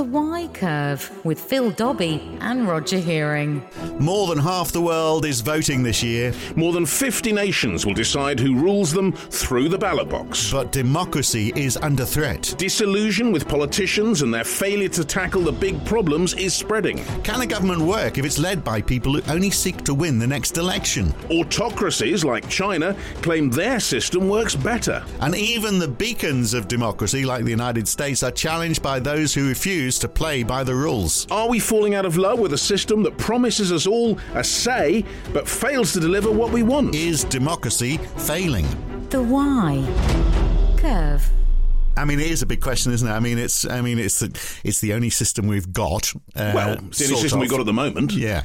The Why Curve with Phil Dobbie and Roger Hearing. More than half the world is voting this year. More than 50 nations will decide who rules them through the ballot box. But democracy is under threat. Disillusion with politicians and their failure to tackle the big problems is spreading. Can a government work if it's led by people who only seek to win the next election? Autocracies like China claim their system works better. And even the beacons of democracy, like the United States, are challenged by those who refuse to play by the rules. Are we falling out of love with a system that promises us all a say but fails to deliver what we want? Is democracy failing? The Why Curve. I mean, it is a big question, isn't it? I mean, it's I mean, it's the, it's the only system we've got. Uh, well, it's the only system of. we've got at the moment. Yeah.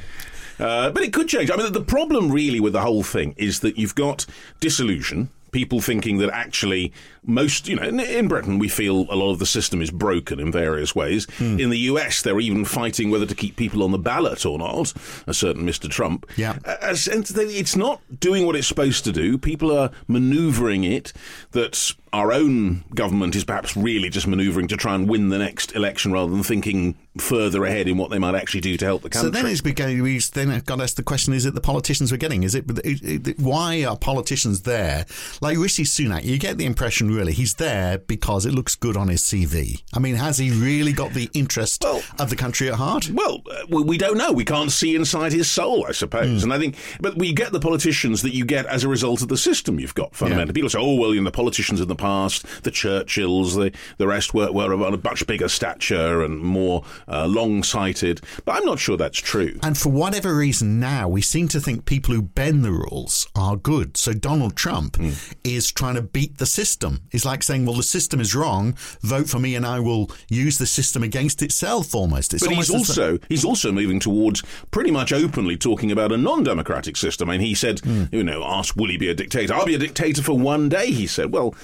Uh, but it could change. I mean, the problem really with the whole thing is that you've got disillusion. People thinking that actually most, you know, in, in Britain we feel a lot of the system is broken in various ways. Hmm. In the US, they're even fighting whether to keep people on the ballot or not. A certain Mr. Trump. Yeah. As- it's not doing what it's supposed to do. People are manoeuvring it. That our own government is perhaps really just manoeuvring to try and win the next election rather than thinking further ahead in what they might actually do to help the country. So then it's beginning. We then I've got to ask the question: Is it the politicians we're getting? Is it, it, it why are politicians there? Like Rishi Sunak, you get the impression really he's there because it looks good on his CV. I mean, has he really got the interest Well- of the country at heart? Well, uh, we, don't know. We can't see inside his soul, I suppose. Hmm. And I think, but we get the politicians that you get as a result of the system you've got. Fundamentally, people say, "Oh, well, you know, the politicians in the past, the Churchills, the the rest were were of a much bigger stature and more uh, long-sighted." But I'm not sure that's true. And for whatever reason, now we seem to think people who bend the rules are good. So Donald Trump Hmm. is trying to beat the system. He's like saying, "Well, the system is wrong. Vote for me, and I will use the system against itself." Almost. It's But he's almost though- also he's also moving towards pretty much openly talking about a non-democratic system. I mean, he said, Hmm. you know, ask will he be a dictator? I'll be a dictator for one day. He said, well.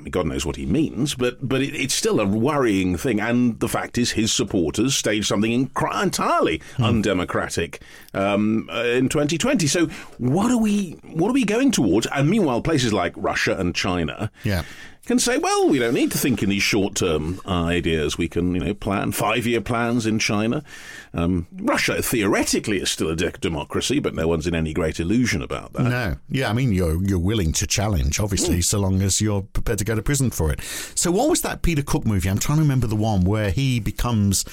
I mean, God knows what he means, but but it, it's still a worrying thing. And the fact is, his supporters staged something entirely Hmm. undemocratic um, uh, in 2020. So, what are we what are we going towards? And meanwhile, places like Russia and China, Yeah. Can say, well, we don't need to think in these short-term ideas. We can, you know, plan five-year plans in China. Um, Russia theoretically is still a de- democracy, but no one's in any great illusion about that. No, yeah, I mean you're you're willing to challenge, obviously, Hmm. so long as you're prepared to go to prison for it. So, what was that Peter Cook movie? I'm trying to remember the one where he becomes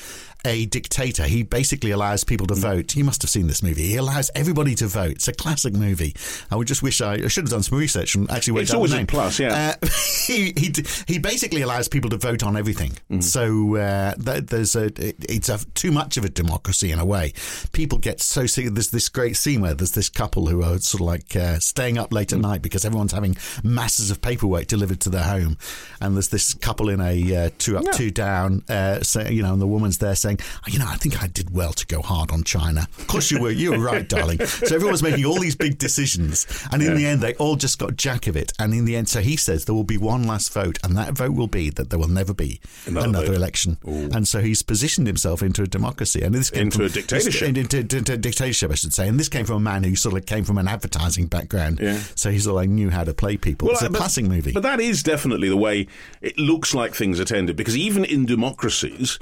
a dictator. He basically allows people to vote. You must have seen this movie. He allows everybody to vote. It's a classic movie. I would just wish I, I should have done some research and actually worked It's out always the name. plus, yeah. Uh, he, he he basically allows people to vote on everything. Mm-hmm. So uh, th- there's a it, it's a too much of a democracy in a way. People get so sick. There's this great scene where there's this couple who are sort of like uh, staying up late at night because everyone's having masses of paperwork delivered to their home, and there's this couple in a uh, two up two down. Uh, say, you know, and the woman's there saying, "Oh, you know, I think I did well to go hard on China. Of course you were. You were right, darling. So everyone's making all these big decisions, and in the end, they all just got jack of it. And in the end, so he says there will be one last vote, and that vote will be that there will never be Another another, election. And so he's positioned himself into a democracy, and this came Into from, a dictatorship. Into, into, into a dictatorship, I should say. And this came from a man who sort of came from an advertising background, Yeah. so he sort of like knew how to play people. Well, it's a but- classic movie. But that is definitely the way it looks like things are tended, because even in democracies,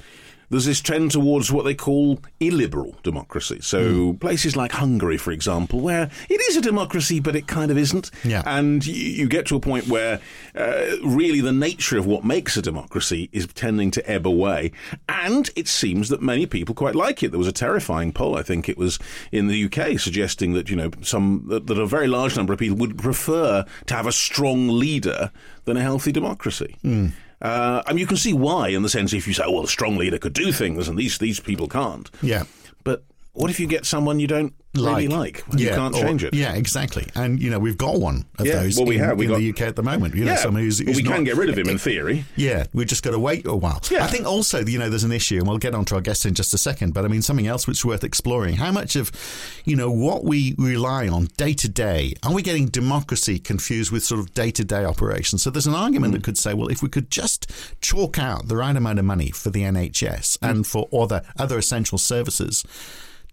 there's this trend towards what they call illiberal democracy. So Hmm. places like Hungary, for example, where it is a democracy, but it kind of isn't. Yeah. And you, you get to a point where uh, really the nature of what makes a democracy is tending to ebb away. And it seems that many people quite like it. There was a terrifying poll, I think it was in the UK, suggesting that, you know, some, that, that a very large number of people would prefer to have a strong leader than a healthy democracy. Uh, I mean, you can see why, in the sense if you say, oh, well, a strong leader could do things and these, these people can't. yeah. But what if you get someone you don't really like? You can't or- change it. Yeah, exactly. And you know we've got one of Yeah, those well, we in, have. We in got- the UK at the moment. You know, Yeah, someone who's, who's we can get rid of him in theory. Yeah, we've just got to wait a while. Yeah. I think also, you know, there's an issue, and we'll get on to our guest in just a second, but I mean, something else which is worth exploring. How much of, you know, what we rely on day to day, are we getting democracy confused with sort of day to day operations? So there's an argument that hmm. could say, well, if we could just chalk out the right amount of money for the NHS and hmm. for other, other essential services,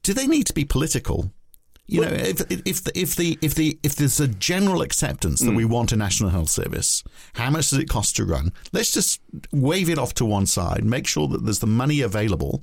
do they need to be political? you know, if if the, if the if the if there's a general acceptance that mm. we want a national health service, how much does it cost to run? Let's just wave it off to one side. Make sure that there's the money available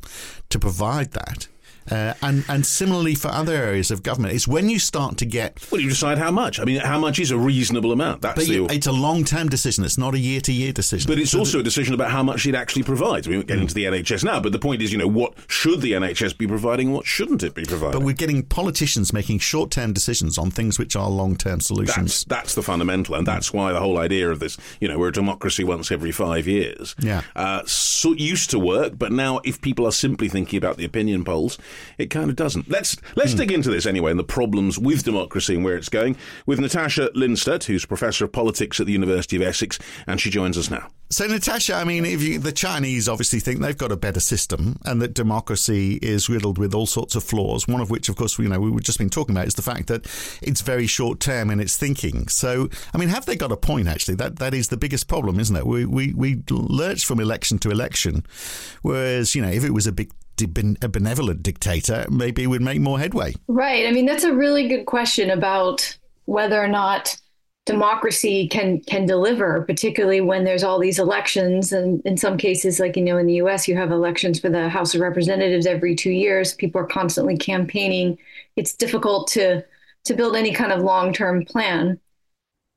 to provide that uh, and and similarly for other areas of government, it's when you start to get. Well, you decide how much. I mean, how much is a reasonable amount? That's the, it's a long term decision. It's not a year to year decision. But it's so also a decision about how much it actually provides. We won't get into the NHS now, but the point is, you know, what should the NHS be providing? What shouldn't it be providing? But we're getting politicians making short term decisions on things which are long term solutions. That's, that's, the fundamental, and that's why the whole idea of this, you know, we're a democracy once every five years. Yeah, uh, so used to work, but now if people are simply thinking about the opinion polls, it kind of doesn't. Let's let's mm. dig into this anyway and the problems with democracy and where it's going with Natasha Lindstaedt, who's professor of politics at the University of Essex, and she joins us now. So, Natasha, I mean, if you, the Chinese obviously think they've got a better system and that democracy is riddled with all sorts of flaws. One of which, of course, you know, we've just been talking about is the fact that it's very short term in its thinking. So, I mean, have they got a point? Actually, that that is the biggest problem, isn't it? We we we lurch from election to election, whereas you know, if it was a big a benevolent dictator, maybe would make more headway. Right. I mean, that's a really good question about whether or not democracy can can deliver, particularly when there's all these elections. And in some cases, like you know, in the U.S., you have elections for the House of Representatives every two years. People are constantly campaigning. It's difficult to to build any kind of long term plan.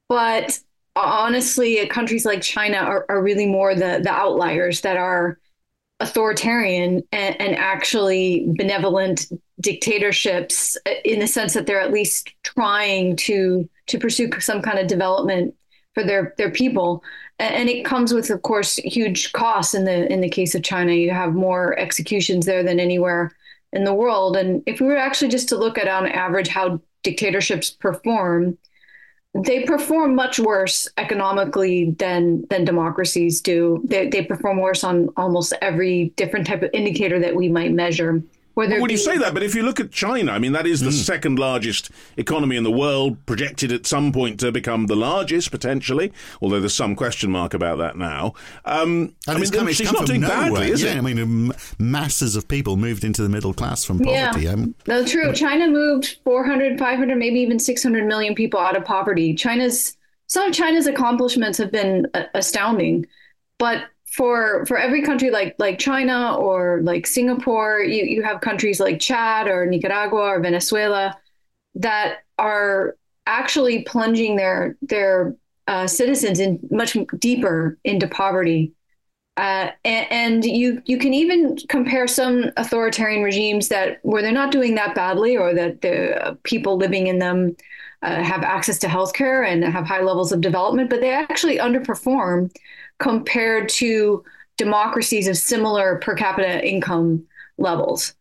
But honestly, countries like China are, are really more the the outliers that are authoritarian and, and, actually benevolent dictatorships uh, in the sense that they're at least trying to to pursue some kind of development for their their people. And it comes with of course huge costs in the in the case of China. You have more executions there than anywhere in the world. And if we were actually just to look at on average how dictatorships perform they perform much worse economically than than democracies do. They, they perform worse on almost every different type of indicator that we might measure. Whether well, would you say that? But if you look at China, I mean, that is the mm. second largest economy in the world, projected at some point to become the largest potentially. Although there's some question mark about that now. Um, I mean, come, she's not doing nowhere. badly, is yeah, it? I mean, masses of people moved into the middle class from poverty. Yeah, um, no, true. China moved 400, 500, maybe even 600 million people out of poverty. China's some of China's accomplishments have been astounding, but for for every country like like China or like Singapore, you you have countries like Chad or Nicaragua or Venezuela that are actually plunging their their uh, citizens in much deeper into poverty. Uh, and, and, you you can even compare some authoritarian regimes that where they're not doing that badly, or that the people living in them uh, have access to healthcare and have high levels of development, but they actually underperform compared to democracies of similar per capita income levels.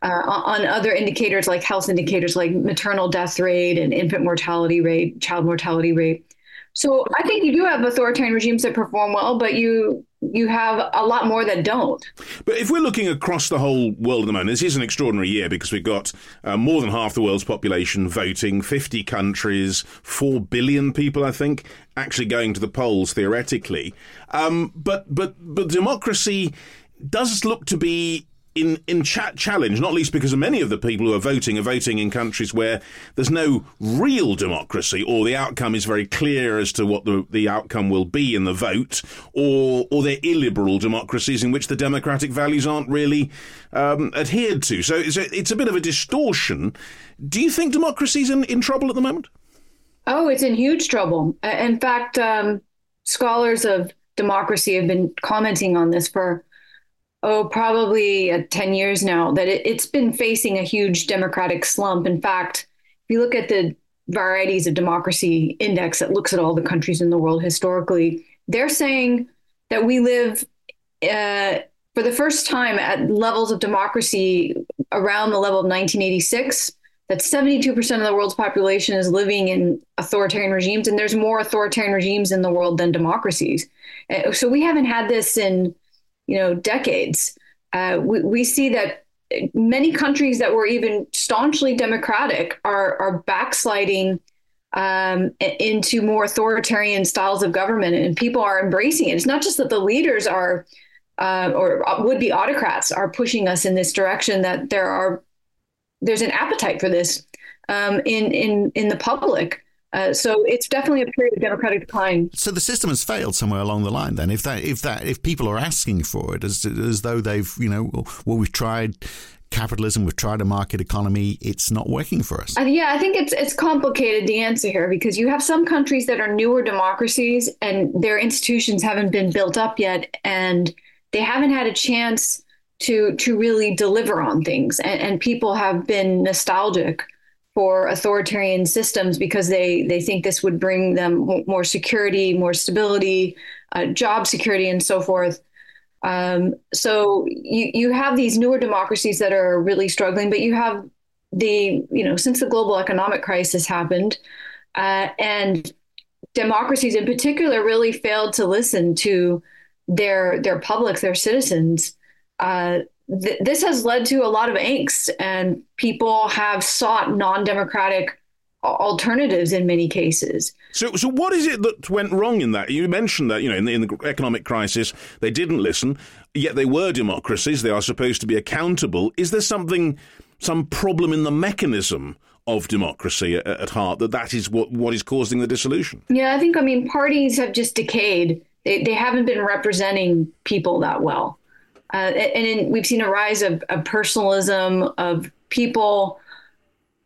Uh, on other indicators like health indicators like maternal death rate and infant mortality rate, child mortality rate. So I think you do have authoritarian regimes that perform well, but you you have a lot more that don't. But if we're looking across the whole world at the moment, this is an extraordinary year because we've got uh, more than half the world's population voting, 50 countries, 4 billion people, I think, actually going to the polls theoretically. Um, but, but, but democracy does look to be in in chat challenge, not least because many of the people who are voting are voting in countries where there's no real democracy, or the outcome is very clear as to what the, the outcome will be in the vote, or or they're illiberal democracies in which the democratic values aren't really um, adhered to. So it's a, it's a bit of a distortion. Do you think democracy's in, in trouble at the moment? Oh, it's in huge trouble. In fact, um, scholars of democracy have been commenting on this for oh, probably uh, 10 years now, that it, it's been facing a huge democratic slump. In fact, if you look at the varieties of democracy index that looks at all the countries in the world historically, they're saying that we live uh, for the first time at levels of democracy around the level of 1986 that 72% of the world's population is living in authoritarian regimes and there's more authoritarian regimes in the world than democracies uh, so we haven't had this in you know decades. Uh, we, we see that many countries that were even staunchly democratic are are backsliding um, into more authoritarian styles of government, and people are embracing it. It's not just that the leaders are uh, or would be autocrats are pushing us in this direction. That there are there's an appetite for this um, in in in the public. Uh, so it's definitely a period of democratic decline. So the system has failed somewhere along the line. Then, if that, if that, if people are asking for it as as though they've, you know, well, we've tried capitalism, we've tried a market economy, it's not working for us. Uh, yeah, I think it's it's complicated the answer here because you have some countries that are newer democracies and their institutions haven't been built up yet, and they haven't had a chance to to really deliver on things, and, and people have been nostalgic for authoritarian systems because they they think this would bring them more security, more stability, uh, job security, and so forth. Um, so you you have these newer democracies that are really struggling, but you have the you know since the global economic crisis happened, uh, and democracies in particular really failed to listen to their their public, their citizens. Uh, th- this has led to a lot of angst, and people have sought non-democratic alternatives in many cases. So, so what is it that went wrong in that? You mentioned that you know in the, in the economic crisis they didn't listen, yet they were democracies. They are supposed to be accountable. Is there something, some problem in the mechanism? Of democracy at, at heart, that that is what, what is causing the dissolution. Yeah, I think I mean parties have just decayed. They, they haven't been representing people that well. Uh, and we've seen a rise of, of personalism, of people,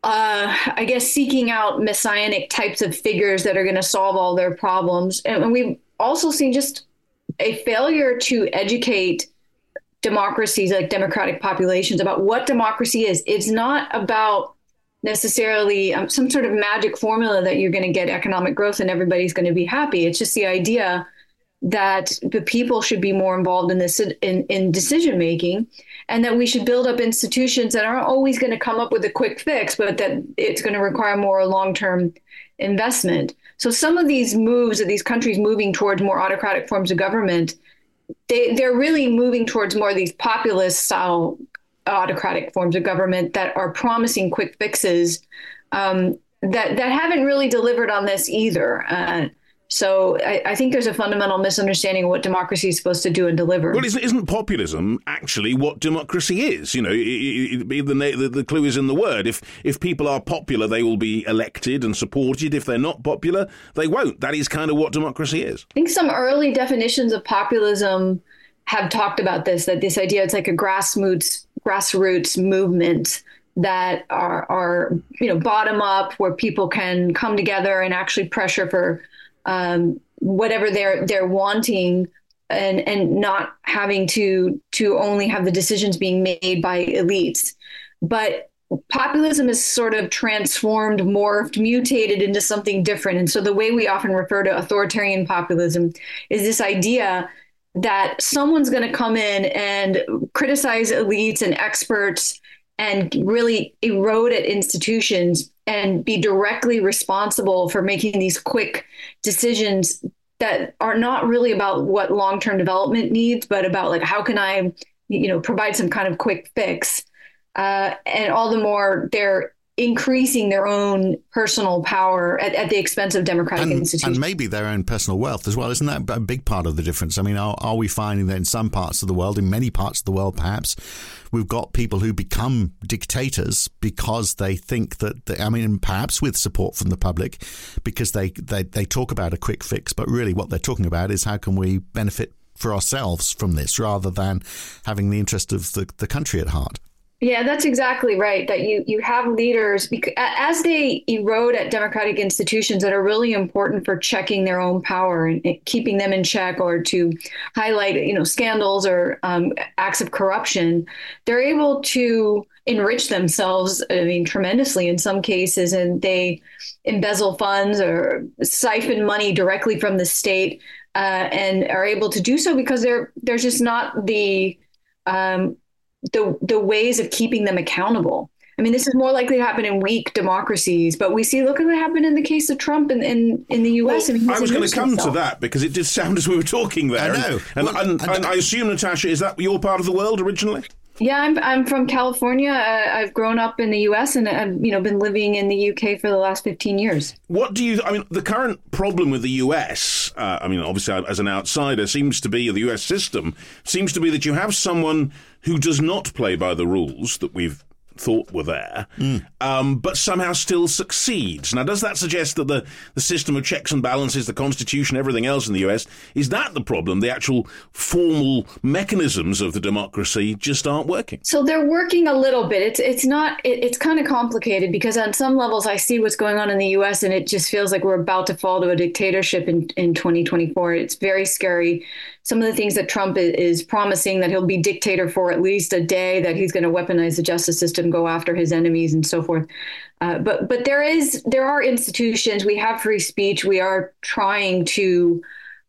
uh, I guess, seeking out messianic types of figures that are going to solve all their problems. And, and we've also seen just a failure to educate democracies, like democratic populations, about what democracy is. It's not about necessarily um, some sort of magic formula that you're going to get economic growth and everybody's going to be happy. It's just the idea that the people should be more involved in this in, in decision making and that we should build up institutions that aren't always going to come up with a quick fix but that it's going to require more long-term investment. So some of these moves of these countries moving towards more autocratic forms of government they, they're really moving towards more of these populist style autocratic forms of government that are promising quick fixes um, that that haven't really delivered on this either. Uh, so I, I, think there's a fundamental misunderstanding of what democracy is supposed to do and deliver. Well, isn't, isn't populism actually what democracy is? You know, it, it, it, the, the, the clue is in the word. If if people are popular, they will be elected and supported. If they're not popular, they won't. That is kind of what democracy is. I think some early definitions of populism have talked about this. That this idea it's like a grassroots grassroots movement that are are you know bottom up where people can come together and actually pressure for um, whatever they're they're wanting and and not having to to only have the decisions being made by elites. But populism is sort of transformed morphed mutated into something different. And so the way we often refer to authoritarian populism is this idea that someone's going to come in and criticize elites and experts and really erode at institutions and be directly responsible for making these quick decisions that are not really about what long-term development needs but about like how can i you know provide some kind of quick fix. Uh, and all the more they're increasing their own personal power at, at the expense of democratic and, institutions. And maybe their own personal wealth as well. Isn't that a big part of the difference? I mean, are, are we finding that in some parts of the world, in many parts of the world perhaps, we've got people who become dictators because they think that, they, I mean, perhaps with support from the public, because they, they, they talk about a quick fix, but really what they're talking about is how can we benefit for ourselves from this rather than having the interest of the, the country at heart. Yeah, that's exactly right. That you you have leaders as they erode at democratic institutions that are really important for checking their own power and keeping them in check, or to highlight you know scandals or um, acts of corruption, they're able to enrich themselves. I mean, tremendously in some cases, and they embezzle funds or siphon money directly from the state, uh, and are able to do so because they're there's just not the um, the the ways of keeping them accountable. I mean, this is more likely to happen in weak democracies, but we see look at what happened in the case of Trump in, in, in the U.S. Well, I, mean, I was going to come himself. to that because it did sound as we were talking there. I know. And, well, and, and, and I assume, Natasha, is that your part of the world originally? Yeah, I'm I'm from California. Uh, I've grown up in the U.S. and I've you know been living in the U.K. for the last 15 years. What do you? I mean, the current problem with the U.S. Uh, I mean, obviously, as an outsider, seems to be the U.S. system seems to be that you have someone who does not play by the rules that we've thought were there, mm. um, but somehow still succeeds. Now, does that suggest that the, the system of checks and balances, the Constitution, everything else in the US, is that the problem? The actual formal mechanisms of the democracy just aren't working? So they're working a little bit. It's, it's not, it, it's kind of complicated because on some levels I see what's going on in the US and it just feels like we're about to fall to a dictatorship in, in 2024. It's very scary some of the things that Trump is promising that he'll be dictator for at least a day, that he's going to weaponize the justice system, go after his enemies, and so forth. Uh, but but there is there are institutions. We have free speech. We are trying to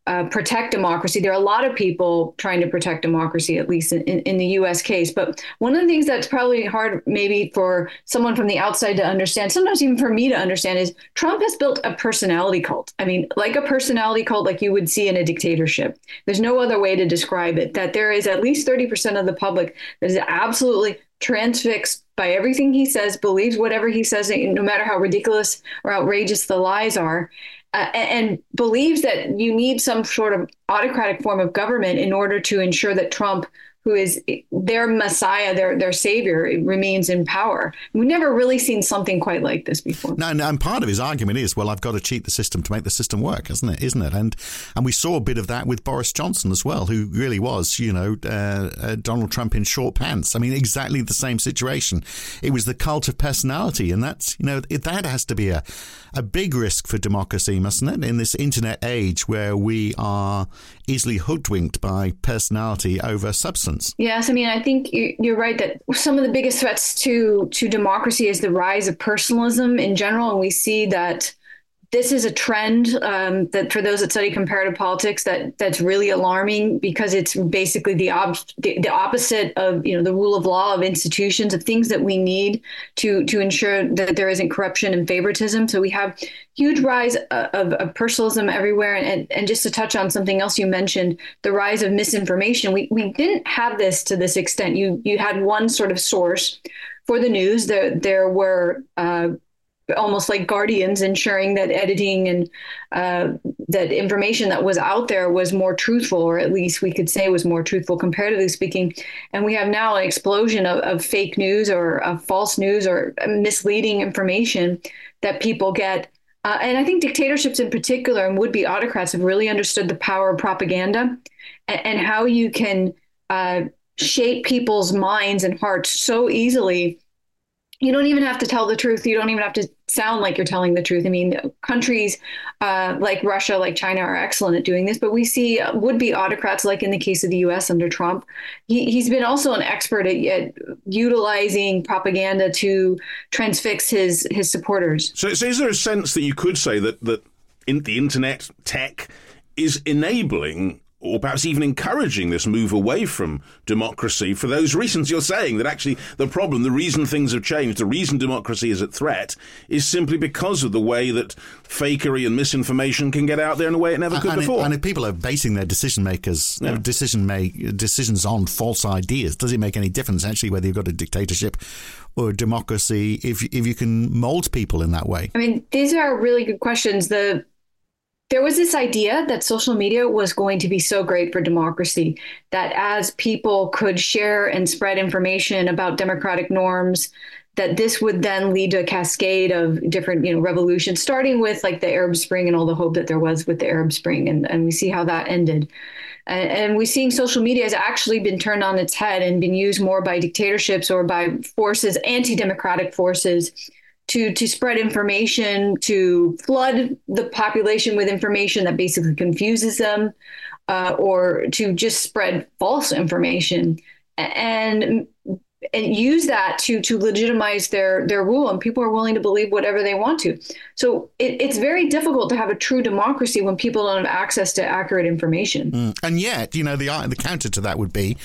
uh, protect democracy. There are a lot of people trying to protect democracy, at least in, in, the US case. But one of the things that's probably hard, maybe for someone from the outside to understand, sometimes even for me to understand, is Trump has built a personality cult. I mean, like a personality cult like you would see in a dictatorship. There's no other way to describe it, that there is at least 30% of the public that is absolutely transfixed by everything he says, believes whatever he says, no matter how ridiculous or outrageous the lies are uh, and believes that you need some sort of autocratic form of government in order to ensure that Trump who is their messiah, their their savior, remains in power. We've never really seen something quite like this before. No, and part of his argument is, well, I've got to cheat the system to make the system work, isn't it? Isn't it? And and we saw a bit of that with Boris Johnson as well, who really was, you know, uh, uh, Donald Trump in short pants. I mean, exactly the same situation. It was the cult of personality, and that's you know it, that has to be a a big risk for democracy, mustn't it? In this internet age where we are easily hoodwinked by personality over substance. Yes, I mean, I think you're right that some of the biggest threats to to democracy is the rise of personalism in general, and we see that this is a trend um, that for those that study comparative politics that that's really alarming because it's basically the, ob- the, opposite of you know the rule of law of institutions of things that we need to to ensure that there isn't corruption and favoritism. So we have huge rise of, of personalism everywhere. And, and just to touch on something else you mentioned the rise of misinformation. We, we didn't have this to this extent. You you had one sort of source for the news. There there were uh, almost like guardians ensuring that editing and uh, that information that was out there was more truthful or at least we could say was more truthful comparatively speaking. And we have now an explosion of, of fake news or of false news or misleading information that people get. Uh, and i think dictatorships in particular and would-be autocrats have really understood the power of propaganda and, and how you can uh, shape people's minds and hearts so easily you don't even have to tell the truth. You don't even have to sound like you're telling the truth. I mean, countries uh, like Russia, like China, are excellent at doing this, but we see would-be autocrats, like in the case of the U.S. under Trump. He, has been also an expert at, at, utilizing propaganda to transfix his his supporters. So, so, is there a sense that you could say that that in the internet tech is enabling or perhaps even encouraging this move away from democracy for those reasons you're saying that actually the problem, the reason things have changed, the reason democracy is at threat is simply because of the way that fakery and misinformation can get out there in a way it never could and before. It, and if people are basing their decision makers yeah. decision make decisions on false ideas, does it make any difference actually whether you've got a dictatorship or a democracy if if you can mold people in that way? I mean, these are really good questions. The there was this idea that social media was going to be so great for democracy that as people could share and spread information about democratic norms that this would then lead to a cascade of different you know revolutions starting with like the arab spring and all the hope that there was with the arab spring. And, and we see how that ended. And, and we're seeing social media has actually been turned on its head and been used more by dictatorships or by forces anti-democratic forces to to spread information, to flood the population with information that basically confuses them, uh, or to just spread false information. And and use that to to legitimize their their rule and people are willing to believe whatever they want to so it, it's very difficult to have a true democracy when people don't have access to accurate information mm. and yet you know the the counter to that would be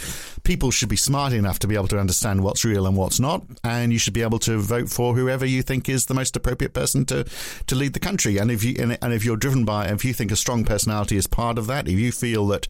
people should be smart enough to be able to understand what's real and what's not and you should be able to vote for whoever you think is the most appropriate person to to lead the country and if you and, and if you're driven by if you think a strong personality is part of that if you feel that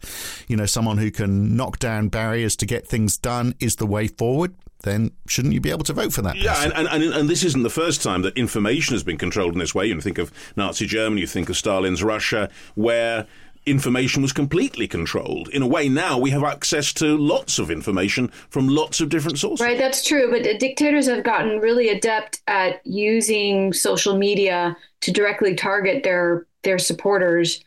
you know someone who can knock down barriers to get things done is the way forward then shouldn't you be able to vote for that? Yeah, and, and, and, this isn't the first time that information has been controlled in this way. You think of Nazi Germany, you think of Stalin's Russia, where information was completely controlled. In a way, now we have access to lots of information from lots of different sources. Right, that's true. But dictators have gotten really adept at using social media to directly target their their supporters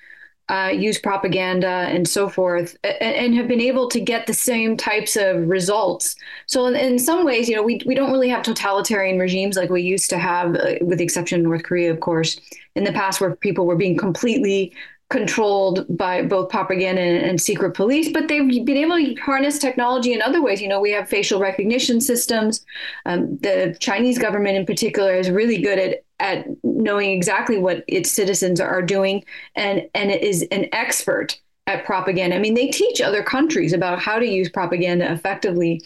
uh, use propaganda and so forth, and, and, have been able to get the same types of results. So, in, in, some ways, you know, we, we don't really have totalitarian regimes like we used to have, uh, with the exception of North Korea, of course, in the past, where people were being completely controlled by both propaganda and, and, secret police, but they've been able to harness technology in other ways. You know, we have facial recognition systems. Um, the Chinese government, in particular, is really good at at knowing exactly what its citizens are doing, and and is an expert at propaganda. I mean, they teach other countries about how to use propaganda effectively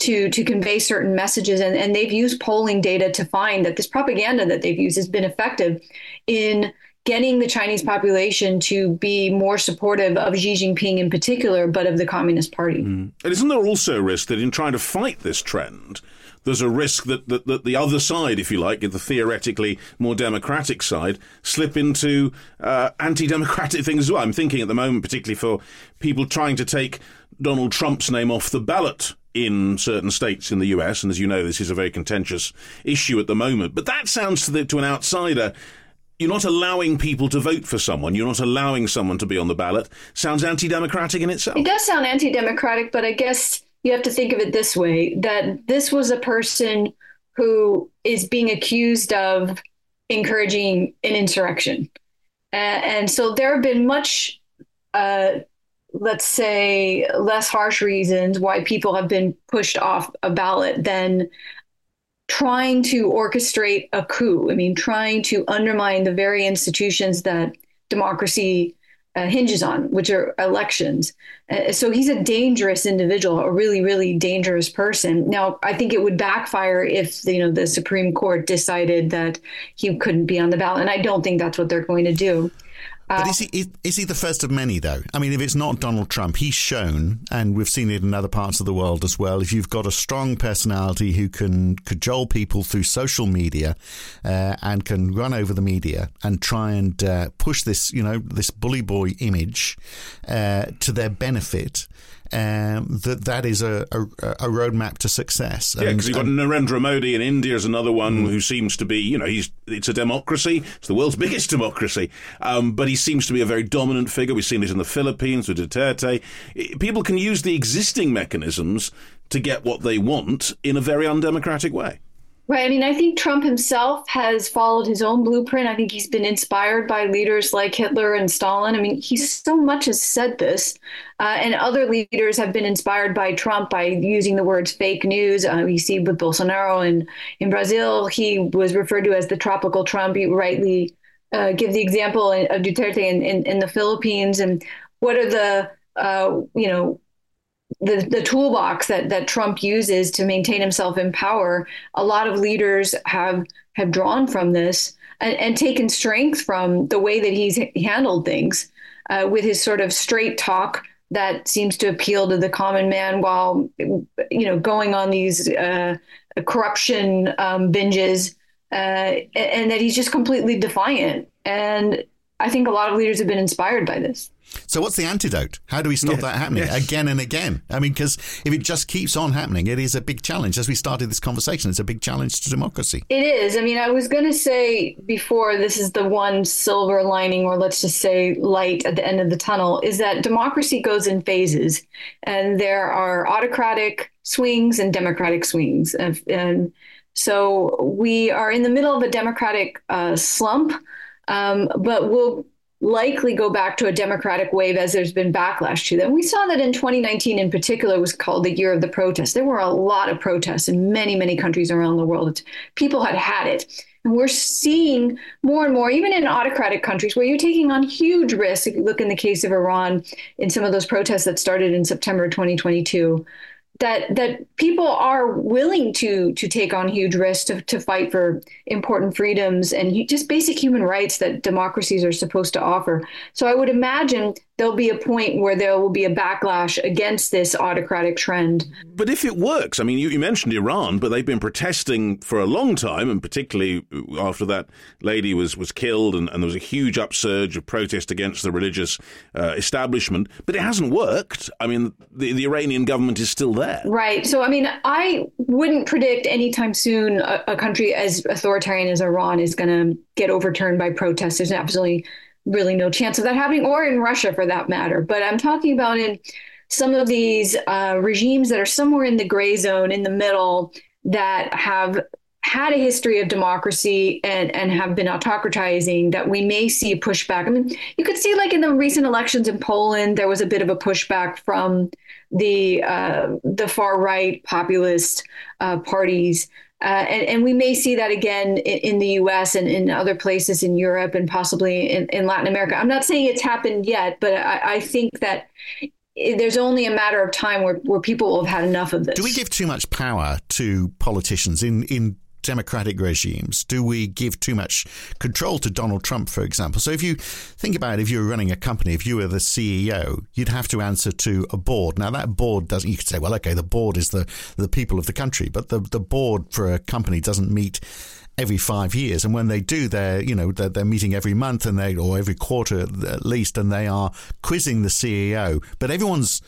to to convey certain messages and, and they've used polling data to find that this propaganda that they've used has been effective in getting the Chinese population to be more supportive of Xi Jinping in particular, but of the Communist Party. Mm. And isn't there also a risk that in trying to fight this trend, there's a risk that, that, that the other side, if you like, the theoretically more democratic side, slip into uh, anti-democratic things as well. I'm thinking at the moment, particularly for people trying to take Donald Trump's name off the ballot in certain states in the US, and as you know, this is a very contentious issue at the moment. But that sounds to, the, to an outsider you're not allowing people to vote for someone. You're not allowing someone to be on the ballot. Sounds anti-democratic in itself. It does sound anti-democratic, but I guess you have to think of it this way: that this was a person who is being accused of encouraging an insurrection, uh, and so there have been much, uh, let's say, less harsh reasons why people have been pushed off a ballot than trying to orchestrate a coup. I mean, trying to undermine the very institutions that democracy uh, hinges on, which are elections. Uh, so he's a dangerous individual, a really, really dangerous person. Now, I think it would backfire if you know the Supreme Court decided that he couldn't be on the ballot, and I don't think that's what they're going to do. But is he is he the first of many though? I mean, if it's not Donald Trump, he's shown, and we've seen it in other parts of the world as well. If you've got a strong personality who can cajole people through social media uh, and can run over the media and try and uh, push this, you know, this bully boy image uh, to their benefit, um, that that is a, a, a roadmap to success. Yeah, because you've got Narendra Modi in India is another one mm. who seems to be, you know, he's it's a democracy. It's the world's biggest democracy, um, but he seems to be a very dominant figure. We've seen it in the Philippines with Duterte. People can use the existing mechanisms to get what they want in a very undemocratic way. Right. I mean, I think Trump himself has followed his own blueprint. I think he's been inspired by leaders like Hitler and Stalin. I mean, he so much has said this, uh, and other leaders have been inspired by Trump by using the words fake news. Uh, you see with Bolsonaro in, in Brazil, he was referred to as the tropical Trump. You rightly uh, give the example of Duterte in, in, in, the Philippines. And what are the, uh, you know, the, the toolbox that, that Trump uses to maintain himself in power, a lot of leaders have have drawn from this and, and taken strength from the way that he's handled things uh, with his sort of straight talk that seems to appeal to the common man while you know going on these uh, corruption um, binges uh, and that he's just completely defiant. And I think a lot of leaders have been inspired by this. So, what's the antidote? How do we stop yes, that happening yes. again and again? I mean, because if it just keeps on happening, it is a big challenge. As we started this conversation, it's a big challenge to democracy. It is. I mean, I was going to say before this is the one silver lining, or let's just say light at the end of the tunnel, is that democracy goes in phases, and there are autocratic swings and democratic swings. And, and so, we are in the middle of a democratic uh, slump um, but we'll likely go back to a democratic wave as there's been backlash to them. We saw that in 2019 in particular was called the year of the protest. There were a lot of protests in many, many countries around the world. People had had it. And we're seeing more and more, even in autocratic countries, where you're taking on huge risks. If you look in the case of Iran, in some of those protests that started in September 2022, that that people are willing to to take on huge risks to, to fight for important freedoms and just basic human rights that democracies are supposed to offer. So I would imagine there'll be a point where there will be a backlash against this autocratic trend. But if it works, I mean, you, you, mentioned Iran, but they've been protesting for a long time, and particularly after that lady was, was killed, and, and there was a huge upsurge of protest against the religious uh, establishment. But it hasn't worked. I mean, the, the Iranian government is still there. Right. So, I mean, I wouldn't predict anytime soon a, a country as authoritarian as Iran is going to get overturned by protests. There's absolutely really no chance of that happening, or in Russia for that matter. But I'm talking about in some of these uh, regimes that are somewhere in the gray zone, in the middle, that have had a history of democracy and, and have been autocratizing that we may see pushback. I mean, you could see like in the recent elections in Poland, there was a bit of a pushback from the uh, the far right populist uh, parties uh, and, and, we may see that again in, in, the US and in other places in Europe and possibly in, in Latin America. I'm not saying it's happened yet, but I, I think that there's only a matter of time where, where people will have had enough of this. Do we give too much power to politicians in, in democratic regimes? Do we give too much control to Donald Trump, for example? So if you think about it, if you were running a company, if you were the CEO, you'd have to answer to a board. Now that board doesn't, you could say, well, okay, the board is the, the people of the country, but the, the board for a company doesn't meet every five years. And when they do, they're you know they're, they're, meeting every month and they or every quarter at least, and they are quizzing the CEO. But everyone's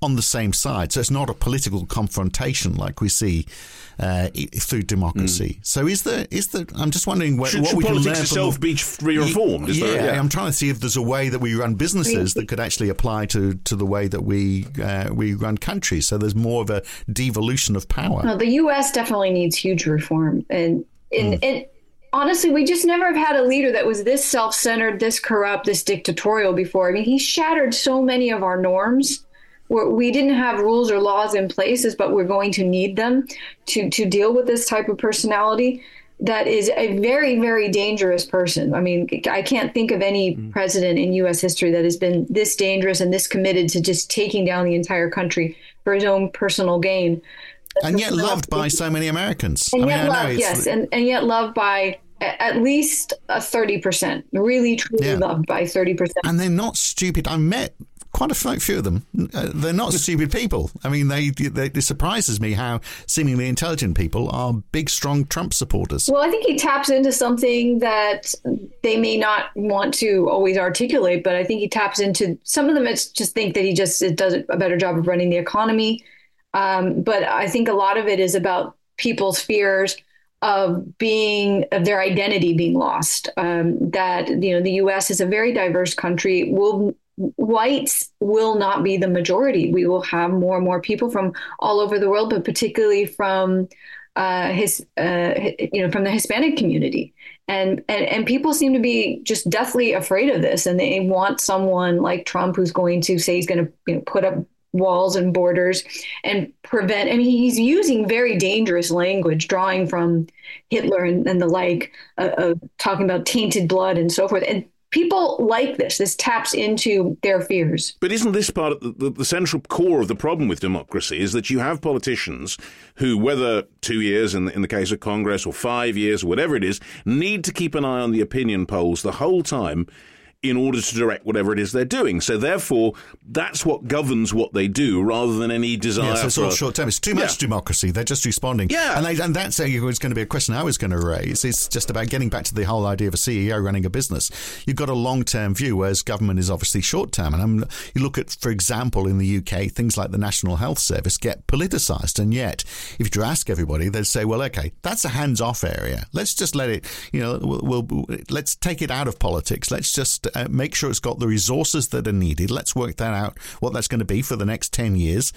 on the same side, so it's not a political confrontation like we see uh, through democracy. Mm. So is there is there? I'm just wondering what, should, what should we politics can learn itself from, be reformed? Yeah, there, yeah, I'm trying to see if there's a way that we run businesses that could actually apply to, to the way that we uh, we run countries. So there's more of a devolution of power. Well, the U.S. definitely needs huge reform, and and, mm. honestly, we just never have had a leader that was this self-centered, this corrupt, this dictatorial before. I mean, he shattered so many of our norms we didn't have rules or laws in places, but we're going to need them to to deal with this type of personality. That is a very, very dangerous person. I mean, I can't think of any mm. president in U.S. history that has been this dangerous and this committed to just taking down the entire country for his own personal gain. And yet loved by so many Americans. And I yet mean, loved, yes, and, and yet loved by at least a 30%, really truly yeah. loved by 30%. And they're not stupid. I met quite a few of them. Uh, they're not stupid people. I mean, they, they, it surprises me how seemingly intelligent people are big, strong Trump supporters. Well, I think he taps into something that they may not want to always articulate, but I think he taps into some of them. It's just think that he just does a better job of running the economy. Um, but I think a lot of it is about people's fears of being of their identity being lost. Um, that you know the U.S. is a very diverse country. Will whites will not be the majority. We will have more and more people from all over the world, but particularly from uh, his, uh, you know, from the Hispanic community. And, and and people seem to be just deathly afraid of this, and they want someone like Trump who's going to say he's going to you know, put up walls and borders and prevent. I mean, he's using very dangerous language, drawing from Hitler and, and the like, uh, uh, talking about tainted blood and so forth. And people like this. This taps into their fears. But isn't this part of the, the, the, central core of the problem with democracy is that you have politicians who, whether two years in the, in the case of Congress or five years or whatever it is, need to keep an eye on the opinion polls the whole time in order to direct whatever it is they're doing. So therefore, that's what governs what they do, rather than any desire. Yes, it's all short term. It's too much yeah. democracy. They're just responding. Yeah, and, they, and that's was going to be a question I was going to raise. It's just about getting back to the whole idea of a CEO running a business. You've got a long term view, whereas government is obviously short term. And I'm, you look at, for example, in the UK, things like the National Health Service get politicised, and yet, if you ask everybody, they'd say, "Well, okay, that's a hands off area. Let's just let it. You know, we'll, we'll let's take it out of politics. Let's just uh, make sure it's got the resources that are needed. Let's work that out, what that's going to be for the next 10 years.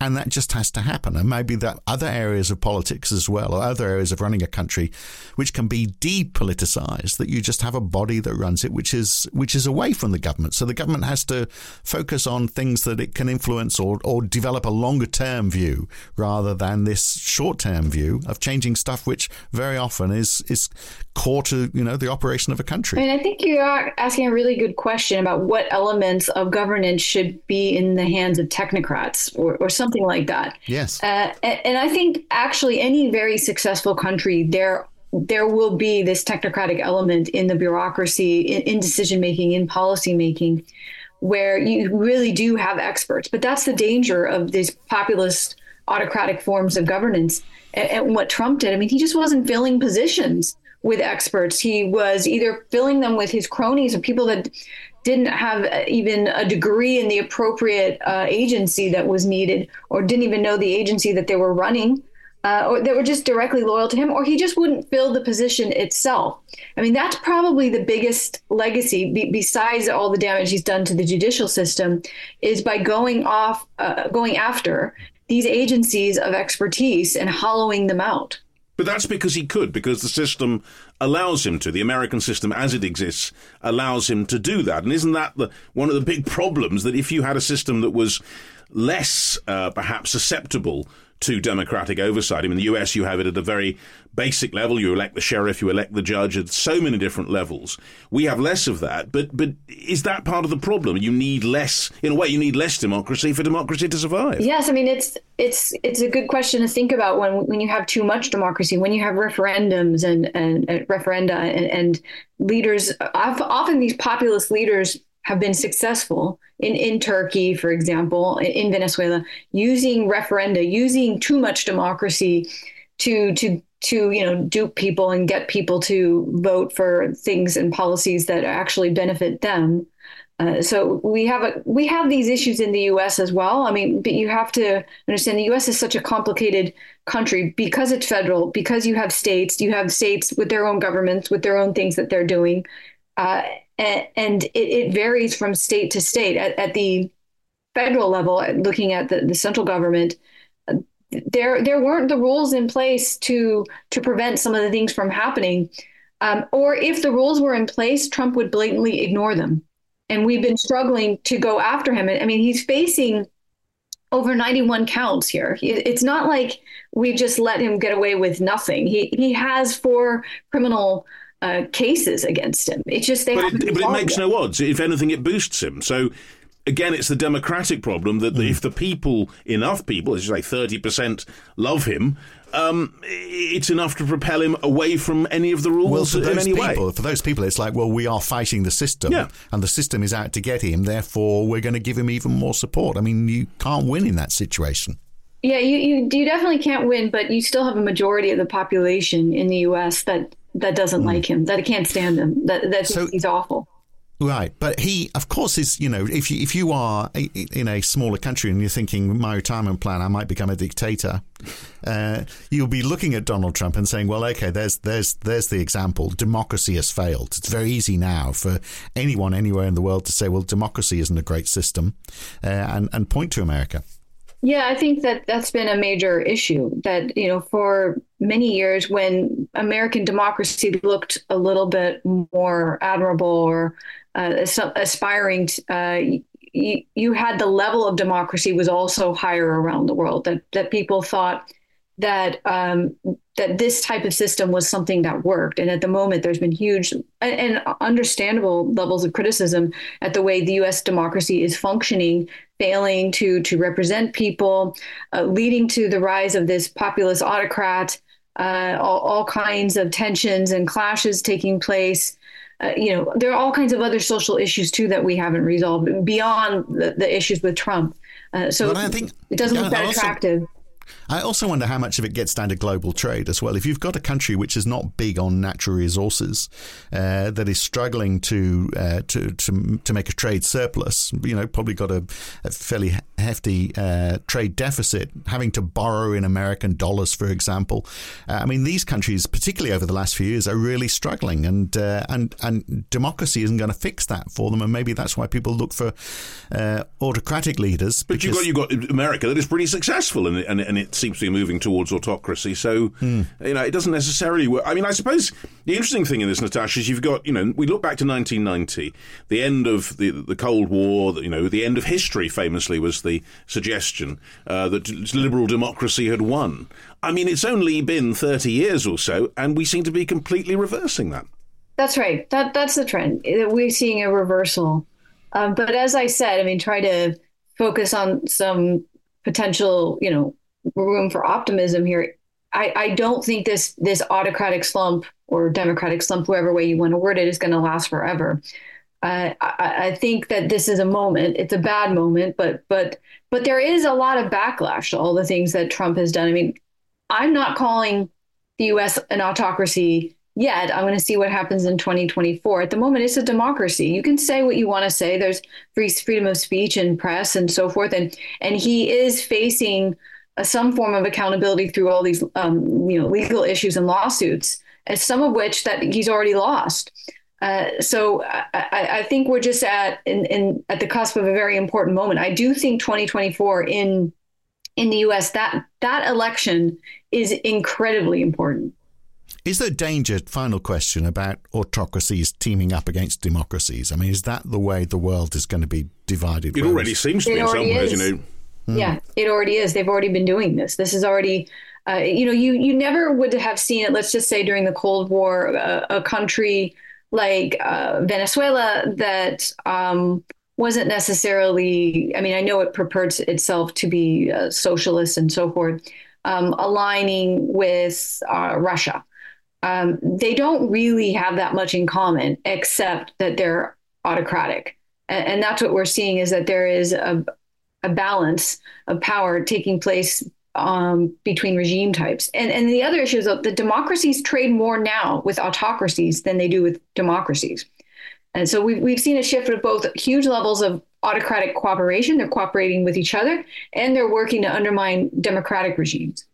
And that just has to happen. And maybe that other areas of politics as well, or other areas of running a country, which can be depoliticized, that you just have a body that runs it, which is which is away from the government. So the government has to focus on things that it can influence or, or develop a longer term view rather than this short term view of changing stuff, which very often is is core to you know the operation of a country. And I think you are asking a really good question about what elements of governance should be in the hands of technocrats or, or something like that. Yes. Uh, and, and I think actually any very successful country there there will be this technocratic element in the bureaucracy, in, in decision making, in policy making, where you really do have experts. But that's the danger of these populist autocratic forms of governance. And, and what Trump did, I mean, he just wasn't filling positions with experts. He was either filling them with his cronies or people that didn't have even a degree in the appropriate uh, agency that was needed, or didn't even know the agency that they were running, uh, or that were just directly loyal to him, or he just wouldn't fill the position itself. I mean, that's probably the biggest legacy, be- besides all the damage he's done to the judicial system, is by going off, uh, going after these agencies of expertise and hollowing them out. But that's because he could, because the system allows him to. The American system, as it exists, allows him to do that. And isn't that the, one of the big problems that if you had a system that was less, uh, perhaps, susceptible to democratic oversight. I mean, the US, you have it at a very basic level. You elect the sheriff, you elect the judge at so many different levels. We have less of that, but but is that part of the problem? You need less, in a way, you need less democracy for democracy to survive. Yes, I mean it's it's it's a good question to think about when when you have too much democracy, when you have referendums and and, and referenda and, and leaders. Often these populist leaders have been successful in, in Turkey, for example, in Venezuela, using referenda, using too much democracy to to to you know dupe people and get people to vote for things and policies that actually benefit them. Uh, so we have a we have these issues in the U.S. as well. I mean, but you have to understand the U.S. is such a complicated country because it's federal, because you have states, you have states with their own governments, with their own things that they're doing, uh, and, it, it, varies from state to state. At, at the federal level, looking at the, the central government, there there weren't the rules in place to to prevent some of the things from happening. Um, or if the rules were in place, Trump would blatantly ignore them. And we've been struggling to go after him. I mean, he's facing over 91 counts here. It's not like we just let him get away with nothing. He he has four criminal uh, cases against him. It's just they. But it, but it makes no odds. If anything, it boosts him. So again, it's the democratic problem that mm. if the people, enough people, as you say, thirty percent love him. Um, it's enough to propel him away from any of the rules well, for those people, For those people, it's like, well, we are fighting the system, yeah. and the system is out to get him. Therefore, we're going to give him even more support. I mean, you can't win in that situation. Yeah, you, you you definitely can't win, but you still have a majority of the population in the U.S. that that doesn't mm. like him, that can't stand him, that that so, he's awful. Right, but he, of course, is you know, if you if you are in a smaller country and you're thinking my retirement plan, I might become a dictator. Uh, you'll be looking at Donald Trump and saying, well, okay, there's there's there's the example. Democracy has failed. It's very easy now for anyone anywhere in the world to say, well, democracy isn't a great system, uh, and and point to America. Yeah, I think that that's been a major issue. That, you know, for many years when American democracy looked a little bit more admirable or uh, aspiring, uh, you, you had the level of democracy was also higher around the world. That that people thought that um, that this type of system was something that worked. And at the moment, there's been huge and understandable levels of criticism at the way the U.S. democracy is functioning, failing to to represent people, uh, leading to the rise of this populist autocrat. Uh, all, all, kinds of tensions and clashes taking place. Uh, you know, there are all kinds of other social issues too that we haven't resolved beyond the, the issues with Trump. Uh, so I think, it doesn't look that also, attractive. I also wonder how much of it gets down to global trade as well. If you've got a country which is not big on natural resources, uh, that is struggling to, uh, to to to make a trade surplus, you know, probably got a, a fairly hefty uh, trade deficit, having to borrow in American dollars, for example. Uh, I mean, these countries, particularly over the last few years, are really struggling, and uh, and and democracy isn't going to fix that for them. And maybe that's why people look for uh, autocratic leaders. But you got you got America that is pretty successful, and and and it seems to be moving towards autocracy. So, mm. you know, it doesn't necessarily work. I mean, I suppose the interesting thing in this, Natasha, is you've got, you know, we look back to 1990, the end of the, the Cold War, you know, the end of history famously was the suggestion uh, that liberal democracy had won. I mean, it's only been 30 years or so, and we seem to be completely reversing that. That's right. That That's the trend. We're seeing a reversal. Um, but as I said, I mean, try to focus on some potential, you know, room for optimism here. I, I don't think this this autocratic slump or democratic slump, whoever way you want to word it, is going to last forever. Uh, I, I, think that this is a moment. It's a bad moment, but but but there is a lot of backlash to all the things that Trump has done. I mean, I'm not calling the U.S. an autocracy yet. I'm going to see what happens in 2024. At the moment, it's a democracy. You can say what you want to say. There's free freedom of speech and press and so forth, and and he is facing some form of accountability through all these um, you know legal issues and lawsuits, and some of which that he's already lost. Uh, so I, I, think we're just at in, in at the cusp of a very important moment. I do think 2024 in in the U.S. that that election is incredibly important. Is there danger? Final question about autocracies teaming up against democracies. I mean, is that the way the world is going to be divided? It already seems to be in some ways, you know. Mm. Yeah, it already is. They've already been doing this. This is already, uh, you know, you you never would have seen it. Let's just say during the Cold War, uh, a country like uh, Venezuela that um, wasn't necessarily. I mean, I know it purports itself to be uh, socialist and so forth, um, aligning with uh, Russia. Um, they don't really have that much in common, except that they're autocratic, and, and that's what we're seeing is that there is a a balance of power taking place um, between regime types. And and the other issue is that the democracies trade more now with autocracies than they do with democracies. And so we've, we've seen a shift of both huge levels of autocratic cooperation, they're cooperating with each other, and they're working to undermine democratic regimes.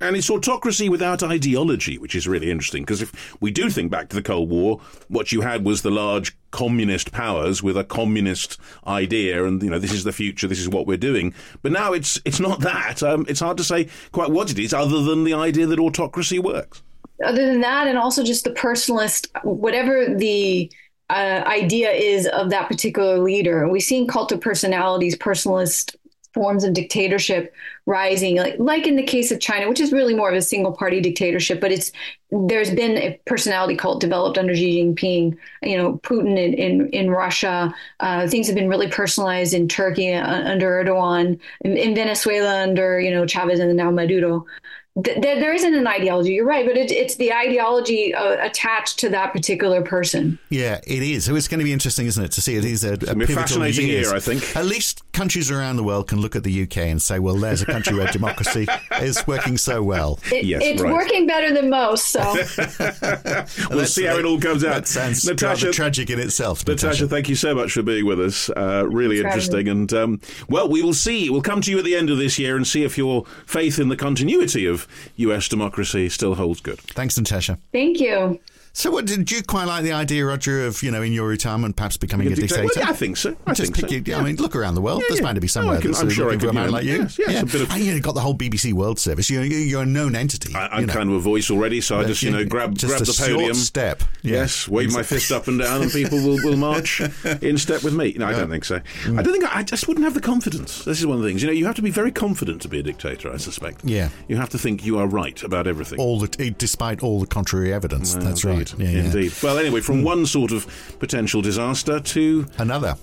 And it's autocracy without ideology, which is really interesting. Because if we do think back to the Cold War, what you had was the large communist powers with a communist idea, and you know this is the future, this is what we're doing. But now it's it's not that. Um, it's hard to say quite what it is, other than the idea that autocracy works. Other than that, and also just the personalist, whatever the uh, idea is of that particular leader. We've seen cult of personalities, personalist forms of dictatorship rising like like in the case of China which is really more of a single party dictatorship but it's there's been a personality cult developed under Xi Jinping. You know Putin in in, in Russia uh, things have been really personalized in Turkey uh, under Erdogan in, in, Venezuela under you know Chavez and now Maduro th- there isn't an ideology. You're right, but it, it's the ideology uh, attached to that particular person. Yeah, it is. So it's going to be interesting, isn't it, to see it is a, a pivotal fascinating years. year. I think at least countries around the world can look at the UK and say, "Well, there's a country where democracy is working so well." It, yes, it's right. working better than most. So we'll see how it all comes out. That sounds Natasha, tragic in itself. Natasha, Natasha, thank you so much for being with us. Uh, really Thanks interesting, and um, well, we will see. We'll come to you at the end of this year and see if your faith in the continuity of US democracy still holds good. Thanks, Natasha. Thank you. So, what did you quite like the idea, Roger, of you know in your retirement perhaps becoming a, dictator? Well, yeah, I think so. I Just think so. You, I mean, look around the world. Yeah, There's yeah. bound to be somewhere no, can, that's I'm sure for a man like you. Yes, yes, yeah. A bit of, and you got the whole BBC World Service. You're, you're a known entity. I, am kind of a voice already, so I just you know grab just grab the podium, step. Yes, wave my fist up and down, and people will, will march in step with me. No, I don't think so. Mm. I don't think I just wouldn't have the confidence. This is one of the things. You know, you have to be very confident to be a dictator. I suspect. Yeah. You have to think you are right about everything. All the, despite all the contrary evidence. That's That's indeed. right. Yeah, indeed. Well, anyway, from mm. one sort of potential disaster to another.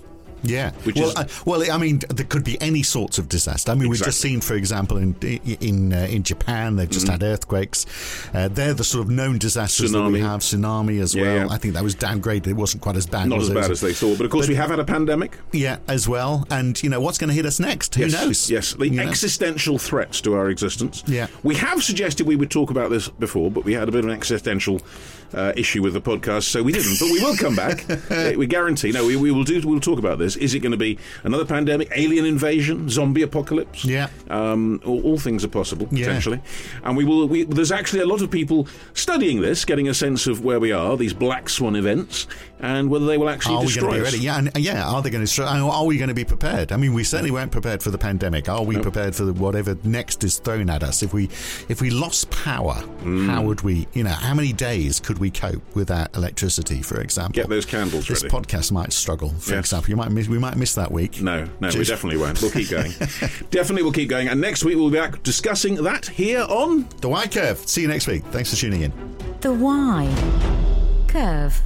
Yeah. Which well, is, uh, well, I mean, there could be any sorts of disaster. I mean, exactly. we've just seen, for example, in in uh, in Japan, they've just mm had earthquakes. Uh, they're the sort of known disasters tsunami. that we have. Tsunami as yeah, well. Yeah. I think that was downgraded. It wasn't quite as bad. Not as bad as they thought. But of course, but, we have had a pandemic. Yeah, as well. And you know what's going to hit us next? Who yes, knows? Yes, the you existential know? threats to our existence. Yeah, we have suggested we would talk about this before, but we had a bit of an existential uh, issue with the podcast, so we didn't. But we will come back. we guarantee. No, we, we will do. We'll talk about this. Is it going to be another pandemic, alien invasion, zombie apocalypse? Yeah. Um, all, all, things are possible potentially, and we will. We, there's actually a lot of people studying this, getting a sense of where we are, these black swan events, and whether they will actually are destroy we us. Ready? Yeah, and, yeah. Are they going to? Destroy, Are we going to be prepared? I mean, we certainly weren't prepared for the pandemic. Are we nope. prepared for the, whatever next is thrown at us? If we if we lost power, mm. how would we? You know, how many days could we cope without electricity? For example, get those candles ready. this ready. podcast might struggle. For yes. example, you might miss, we might miss that week. No, no, Just... we definitely won't. We'll keep going. definitely, we'll keep going. And next week we'll be back discussing that here on the Why Curve. See you next week. Thanks for tuning in. The Why Curve.